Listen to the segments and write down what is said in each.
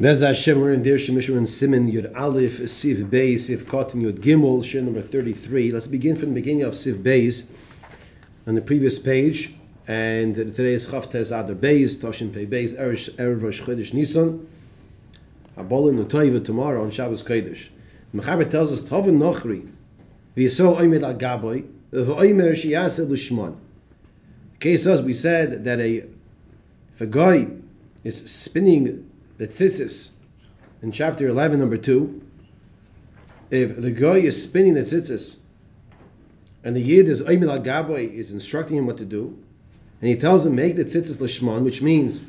Bez Hashem, we're in Dir Shemishur and Simin Yud Aleph, Siv Beis, Siv Kotin Yud Gimel, Shir number 33. Let's begin from the beginning of Siv Beis on the previous page. And today is Chavtes Adar Beis, Toshin Pei Beis, Erev Rosh Chodesh Nisan. Abolin Utoiva tomorrow on Shabbos Kodesh. Mechaber tells us, Tovin Nochri, V'yisol Oimed Agaboy, V'oimer Shiyaseh L'Shmon. The case is, we said that a, if a guy is spinning the tzitzis in chapter 11, number 2, if the guy is spinning the tzitzis and the yid is Oimil is instructing him what to do, and he tells him, make the tzitzis lishman, which means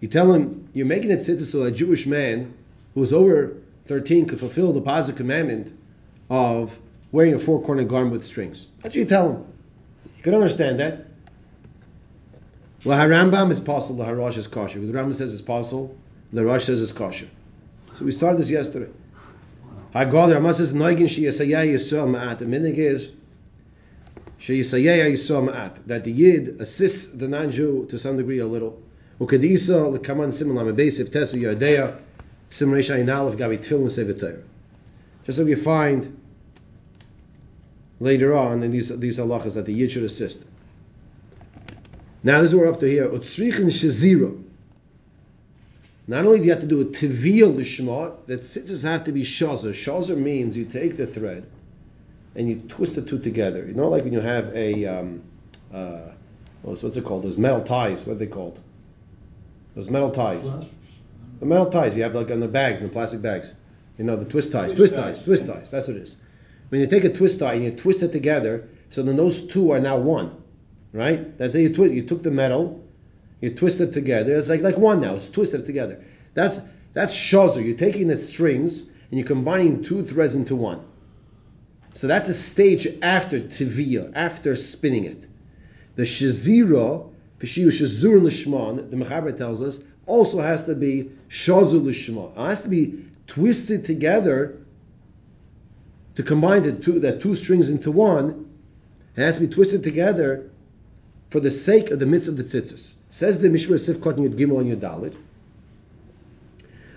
you tell him, you're making the tzitzis so a Jewish man who is over 13 could fulfill the positive commandment of wearing a four cornered garment with strings. That's what you tell him. You can understand that. La Rambam is possible, La Harash is kosher. The Rambam says it's possible, the Rosh says it's kosher. So we started this yesterday. Hagal Rama says Noigin Shi Yisayah Yisrael Ma'at. The minig is Shi Yisayah Yisrael Ma'at that the Yid assists the non-Jew to some degree a little. Ukadisa Lekaman Simon Lama Beisiv Tesu Yardea Simon Reish Ayin Aleph Gabi Tfilin Sevetayr. Just like we find later on in these these halachas that the Yid should assist. Now this is what we're up to here. Utsrichin Shazira. Not only do you have to do a tiviyah lishma, that tzitzis have to be shazer. Shazer means you take the thread and you twist the two together. You know, like when you have a um, uh, what's, what's it called? Those metal ties. What are they called? Those metal ties. The metal ties you have like on the bags, in the plastic bags. You know, the twist ties, twist ties, twist ties. That's what it is. When you take a twist tie and you twist it together, so then those two are now one, right? That's how you twist. You took the metal you twist it together. It's like like one now. It's twisted together. That's that's shazer. You're taking the strings and you're combining two threads into one. So that's a stage after tivia, after spinning it. The shazira, v'shiu shazur l'shman, the Mechaber tells us, also has to be shazu l'shman. It has to be twisted together to combine the two, the two strings into one. It has to be twisted together for the sake of the midst of the tzitzis. Says the Mishmar Sif Kotin Yud Gimel on Yud Dalit.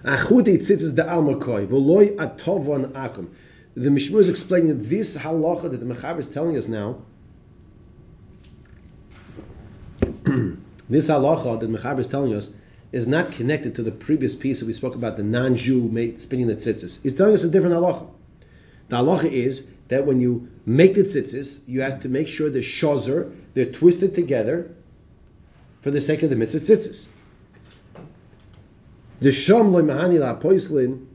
Achudi tzitzis de almakoi v'loy atovon akum. The Mishmar is explaining this halacha that the Mechaber is telling us now. this halacha that the Mechaber is telling us is not connected to the previous piece that we spoke about the non-Jew spinning the tzitzis. He's telling us a different halacha. The halacha is that when you make the tzitzis, you have to make sure the shazer, they're twisted together for the sake of the mitzvah tzitzis. The sham loy mahani la poislin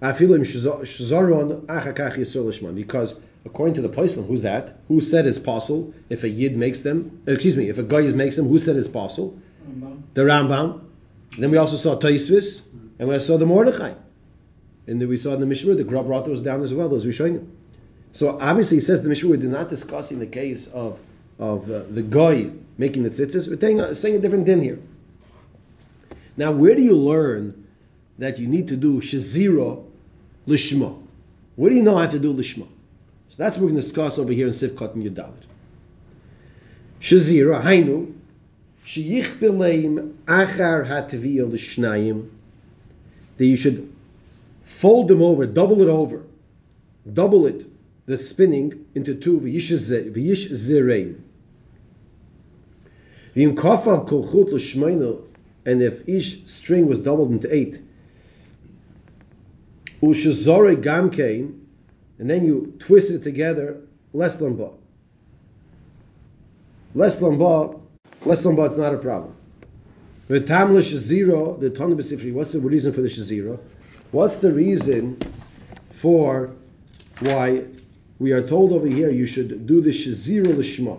afilim shazaron achakach yisrael lishman. Because according to the poislin, who's that? Who said it's possible if a yid makes them? Excuse me, if a guy makes them, who said it's possible? The Rambam. And then we also saw Taisvis, and we saw the Mordechai. And then we saw in the Mishnah, the Gra brought those down as well, those Rishonim. So obviously, he says the Mishnah, we're not discussing the case of of uh, the guy making the tzitzis. We're saying, uh, saying a different din here. Now, where do you learn that you need to do shazira lishma? Where do you know how to do lishma? So that's what we're going to discuss over here in Sivkot and Yudalit. Shazira, hainu, sheyich bileim achar hataviya lishnayim, that you should fold them over, double it over, double it, the spinning into two, v'yish zirein. And if each string was doubled into eight, u'shazore gamkein, and then you twist it together, less lamba. Less lamba, less lamba, it's not a problem. The V'tam l'shazira, the ton b'sifri, what's the reason for the shazira? What's the reason for why we are told over here you should do the shazira l'shma?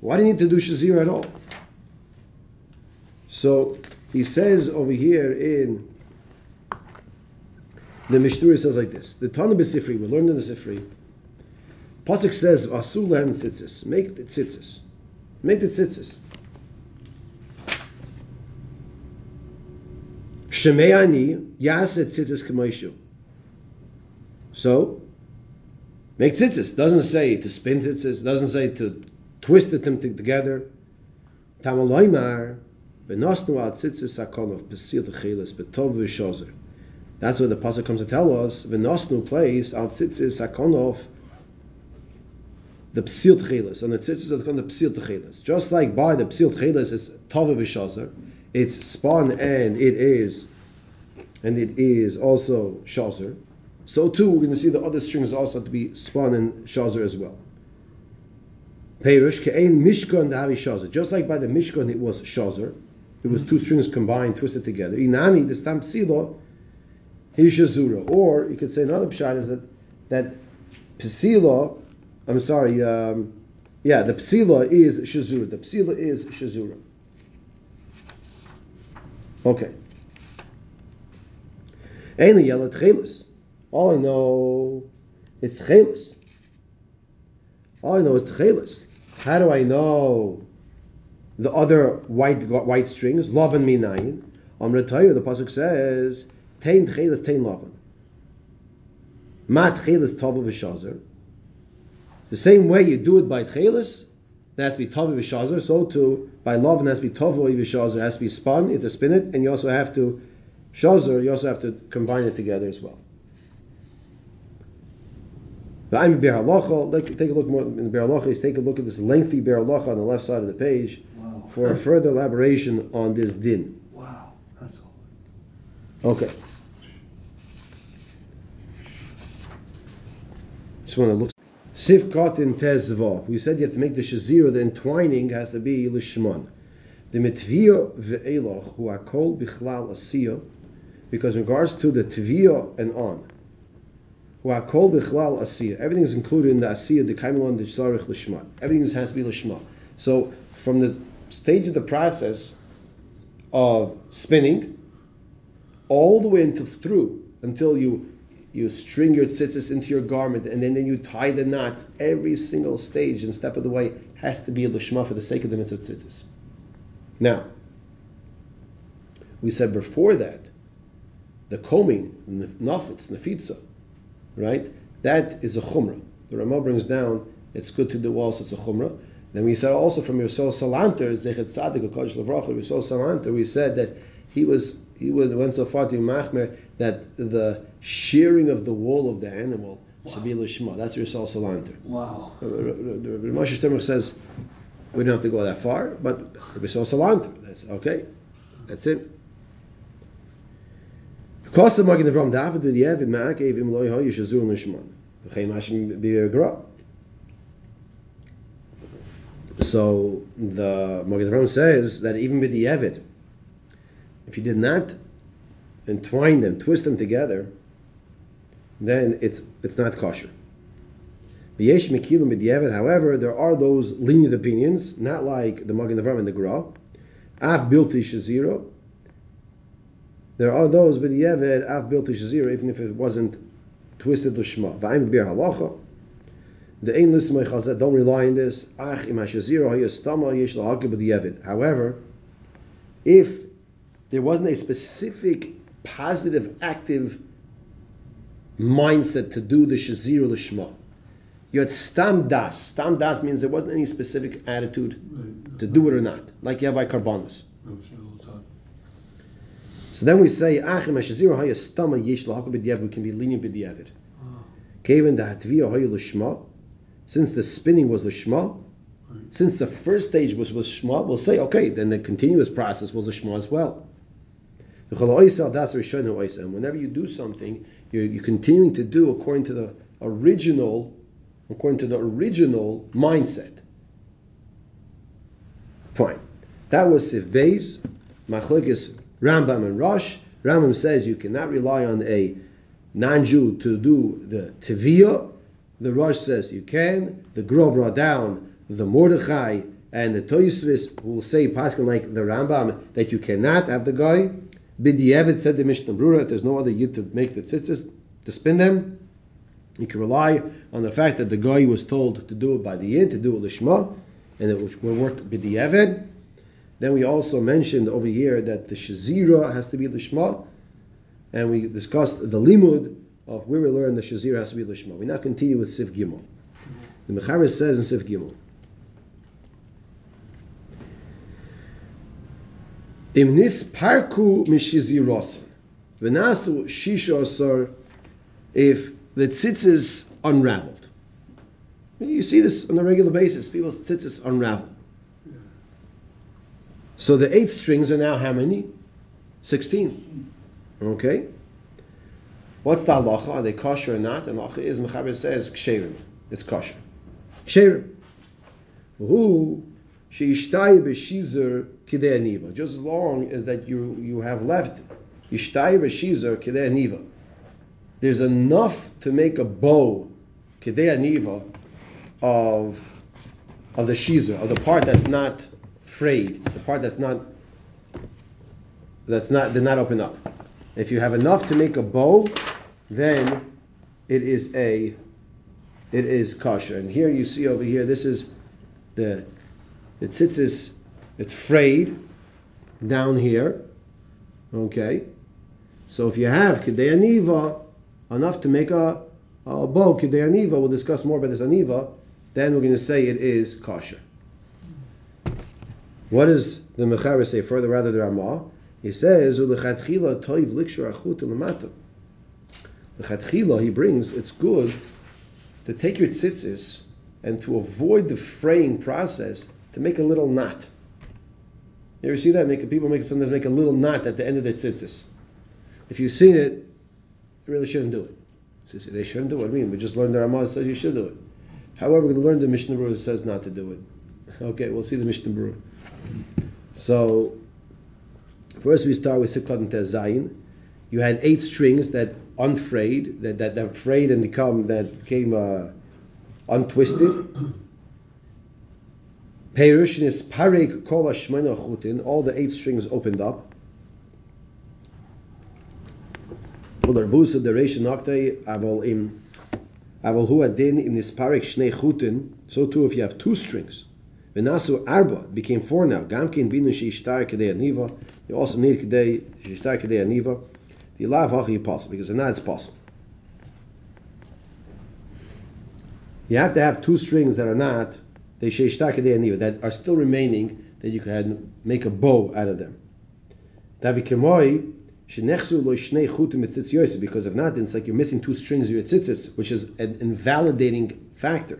Why do you need to do Shazir at all? So he says over here in the Mishnah says like this: the Tana b'Sifri, we learned in the Sifri. Pasuk says, "Asul lehem tzitzis." Make the tzitzis. Make the tzitzis. Shemeani yaset tzitzis k'moishu. So make tzitzis. Doesn't say to spin tzitzis. Doesn't say to twist them together. B'tov v'shozer. That's what the pasuk comes to tell us. V'nosnu place al tzitzis sakonov the psil tchelis, and the tzitzis are the psil tchelis. Just like by the psil tchelis is tova v'shazer, it's spun and it is, and it is also shazer. So too, we're going to see the other strings also to be spun and shazer as well. Perush mishkan davi shazer. Just like by the mishkan it was shazer, it was two strings combined, twisted together. Inami the stam psilo hishazura. Or you could say another pshat is that that psilo I'm sorry, um, yeah, the psila is shazura. The psila is shazura. Okay. Ain't yellow tchelis. All I know is tchelis. All I know is tchelis. How do I know the other white white strings? Lavan minayin. On Retayu, the pasuk says, "Tein tchelis, tein lavan." Mat tchelis tavu v'shazer. The same way you do it by tchelis, it has to be tavi v'shazer. So too by it has to be tavi v'shazer. Has to be spun. You have to spin it, and you also have to shazer. You also have to combine it together as well. I'm Be'er Halacha. Take a look more in the Be'er Halacha. Take a look at this lengthy Be'er Halacha on the left side of the page wow. for a further elaboration on this din. Wow, that's all. Okay. Just want to look. Sif in tezvav. We said you have to make the shazira, the entwining has to be lishman. The mitvia who are called bichlal asiya, because in regards to the tvia and on, hu akol bichlal asiya, everything is included in the asiya, the kaimelon, the tzarich lishman. Everything has to be lishman. So from the stage of the process of spinning, all the way into through until you you string your tzitzis into your garment, and then, then you tie the knots. Every single stage and step of the way has to be a lishma for the sake of the mitzvah tzitzis. Now, we said before that, the combing, the nafitz, nefitza, right? That is a chumrah. The Ramah brings down, it's good to do also, it's a chumrah. Then we said also from Yisrael Salanter, Zechet Tzadik, Kodesh Lavracha, Yisrael Salanter, we said that he was he was went so far to machmer that the shearing of the wool of the animal wow. should be lishma. That's Yisrael Salanter. Wow. Uh, uh, uh, uh Moshe Stemmer says we don't have to go that far, but Yisrael Salanter. That's okay. That's it. The Magen Avram David the Yevid Ma'akev im loy hoy shazur lishman. V'chein mashim bi'agra. So the Magen Avram says that even with the Yevid, if you did not entwine them, twist them together, then it's it's not kosher. However, there are those lenient opinions, not like the Magen Avram and the Gra. Af bilti shazira. There are those with the Yevid, af bilti shazira, even if it wasn't twisted l'shma. V'ayim bir halacha. The ein listen don't rely on this. Ach im hashazira hayastama yesh lahakib Yevid. However, if there wasn't a specific positive, active mindset to do the shazir l'shma. You had stam das. Stam das means there wasn't any specific attitude to do it or not, like you have by karbanos. So then we say, Achim hashazir haya stama yesh we can be lenient b'diavad. Ah. Kevin da hatviya haya l'shma, since the spinning was l'shma, since the first stage was was shma, we'll say, okay, then the continuous process was a shma as well. Whenever you do something, you're, you're continuing to do according to the original, according to the original mindset. Fine. That was Sif Beis, Machlekes Rambam and Rosh. Rambam says you cannot rely on a non-Jew to do the Teviyah. The Rosh says you can. The Gra brought down the Mordechai and the Toysvis will say, Paskin like the Rambam, that you cannot have the guy. B'di'evet said the Mishnah Brura, if there's no other yid to make the tzitzis, to spin them, you can rely on the fact that the guy was told to do it by the yid, to do it lishma, and it will work b'di'evet. Then we also mentioned over here that the shazira has to be lishma, and we discussed the limud of where we learn the shazira has to be lishma. We now continue with Sif Gimel. The Mecharis says in Sif Gimel, Im nis parku mishizirosan. Venasu shisha asar if the tzitzis unraveled. You see this on a regular basis. People's tzitzis unravel. So the eight strings are now how many? Sixteen. Okay. What's the halacha? Are they kosher or not? And halacha is Mechaber says ksherim. It's kosher. Ksherim. Who sheishtai b'shizer kidei aniva. Just as long as that you you have left ishtai b'shizer kidei aniva. There's enough to make a bow kidei aniva of of the shizer of the part that's not frayed, the part that's not that's not did not open up. If you have enough to make a bow, then it is a it is kosher. And here you see over here, this is the the tzitzis, it's frayed down here. Okay, so if you have aniva enough to make a, a bow kidei aniva, we'll discuss more about this aniva. Then we're going to say it is kosher. What does the Mechaber say further, rather the Ramah? He says, "Ulechatchila toiv likshur achut lemata." Lechatchila, he brings, it's good to take your tzitzis and to avoid the fraying process to make a little knot. You ever see that? Make people make sometimes make a little knot at the end of their tzitzis. If you've seen it, you really shouldn't do it. So say they shouldn't do it. I mean, we just learned the Ramah says you should do it. However, we're going to learn the Mishnah Berurah says not to do it. Okay, we'll see the Mishnah Berurah. So, first we start with Siklat and Zayin. You had eight strings that unfrayed, that, that, that frayed and become, that became uh, untwisted. Perush is parek kol chutin. All the eight strings opened up. Shnei chutin. So too, if you have two strings, Venasu arba became four now. Gamkin binu sheishtar kedei aniva. You also need kedei sheishtar kedei aniva. The lav hachi possible because if not, it's possible. You have to have two strings that are not they sheishtar kedei aniva that are still remaining that you can make a bow out of them. Davi kemoi shenechsu lo shnei chutim because if not, then it's like you're missing two strings of your tzitzis, which is an invalidating factor.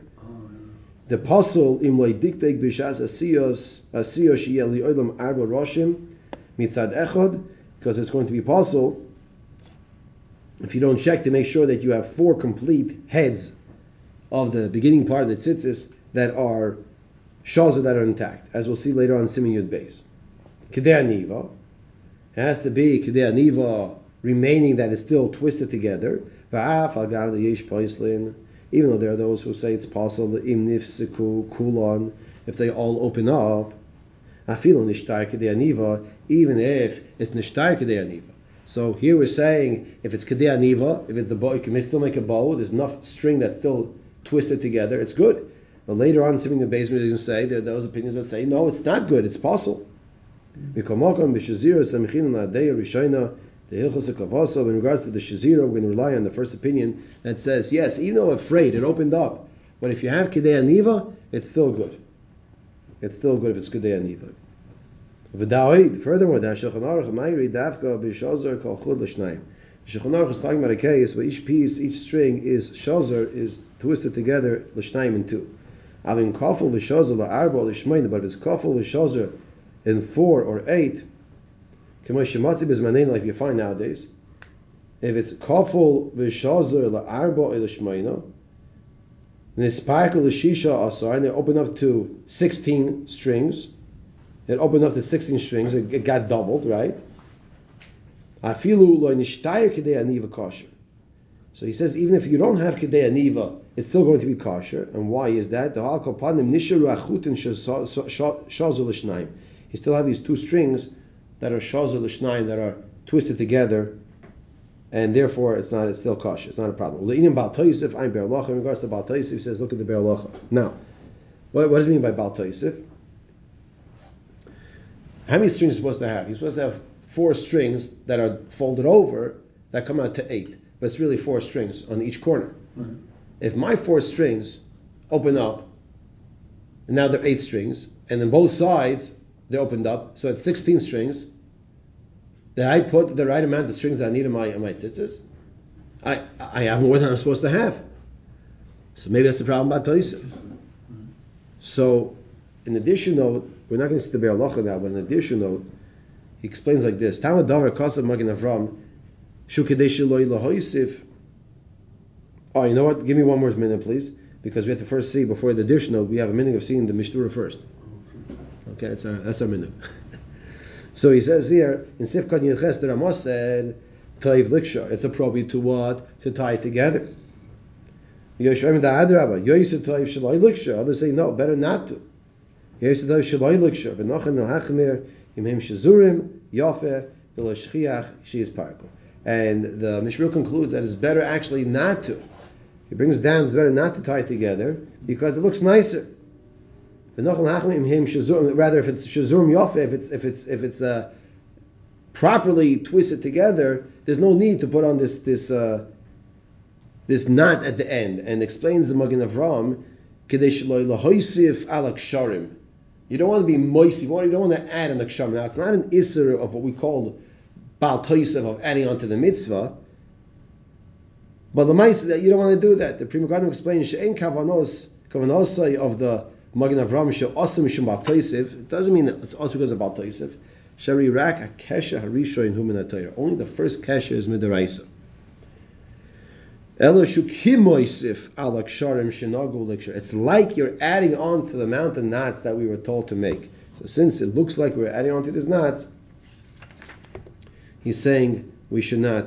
The apostle im loy diktek b'shas asiyos asiyos sheyel li'olam arba roshim mitzad echod because it's going to be possible if you don't check to make sure that you have four complete heads of the beginning part of the tzitzis that are shaza that are intact, as we'll see later on Simin Yud Beis. Kedei aniva has to be kedei remaining that is still twisted together. Va'af al gav yesh poislin even though there are those who say it's possible im nifsiku kulon if they all open up afilu nishtar kedei aniva even if it's nishtar kedei aniva. So here we're saying if it's kedei aniva, if it's the bow, you can still make a bow. There's enough string that's still twisted together. It's good. But later on, something the basement is going to say there are those opinions that say no, it's not good. It's possible. Mm-hmm. The Hilchos Kavasa, in regards to the Shazira, we're going to rely on the first opinion that says, yes, even though afraid, it opened up. But if you have Kedei Aniva, it's still good. It's still good if it's Kedei Aniva. V'da'oid, furthermore, da Shulchan Aruch Mayri Davka b'Shazar Kol Chud L'Shnayim. Shulchan Aruch is talking about a case where each piece, each string is Shazar, is twisted together L'Shnayim in two. Avim Kafel v'Shazar La'arba L'Shmayim, but if it's Kafel v'Shazar in four or eight, like you find nowadays. If it's kaful v'shazer la'arba elishmayna, nisparkel l'shisha asar, and it open up to 16 strings. It opened up to 16 strings, it, got doubled, right? Afilu lo aniva kosher. So he says, even if you don't have kedei aniva, it's still going to be kosher. And why is that? The hal kopanim nisharu achutin shazu l'shnayim. You still have these two strings that are shazer l'shnayim that are twisted together, and therefore it's not it's still kosher. It's not a problem. Le'inim bal toyisif I'm berlocha. In regards to bal he says look at the berlocha. Now, what, what does he mean by bal? How many strings are supposed to have? You're supposed to have four strings that are folded over that come out to eight, but it's really four strings on each corner. Mm-hmm. If my four strings open up, and now they're eight strings, and then both sides they opened up, so it's 16 strings, Did I put the right amount of strings that I need in my in my tzitzis? I I have more than I'm supposed to have. So maybe that's the problem about Tosef. So, in addition, though, we're not going to see the Be'er now, but in addition, though, he explains like this: Tama Davar Kasav Magen Avram. Oh, you know what? Give me one more minute, please, because we have to first see before the additional. We have a minute of seeing the Mishtura first. Okay, that's our that's our so he says here in Sifkat Yeches the Ramos said Taiv Liksha. It's appropriate to what to tie it together. Others say no, better not to. And the Mishmur concludes that it's better actually not to. He brings down it's better not to tie it together because it looks nicer. Rather, if it's shazurim yofe, if it's if it's if it's uh, properly twisted together, there's no need to put on this this uh, this knot at the end. And explains the Magen Avram, alak sharim. You don't want to be moisi. You don't want to add an aksharim. Now it's not an isser of what we call bal of adding onto the mitzvah. But the mice that you don't want to do that. The Pri Megadim explains she'en kavanos kavanosai of the Avram mishum It doesn't mean it's also because of bal toisif. Shari rak a kesha harisho in human Only the first kesha is midaraisa. It's like you're adding on to the mountain knots that we were told to make. So since it looks like we're adding on to these knots, he's saying we should not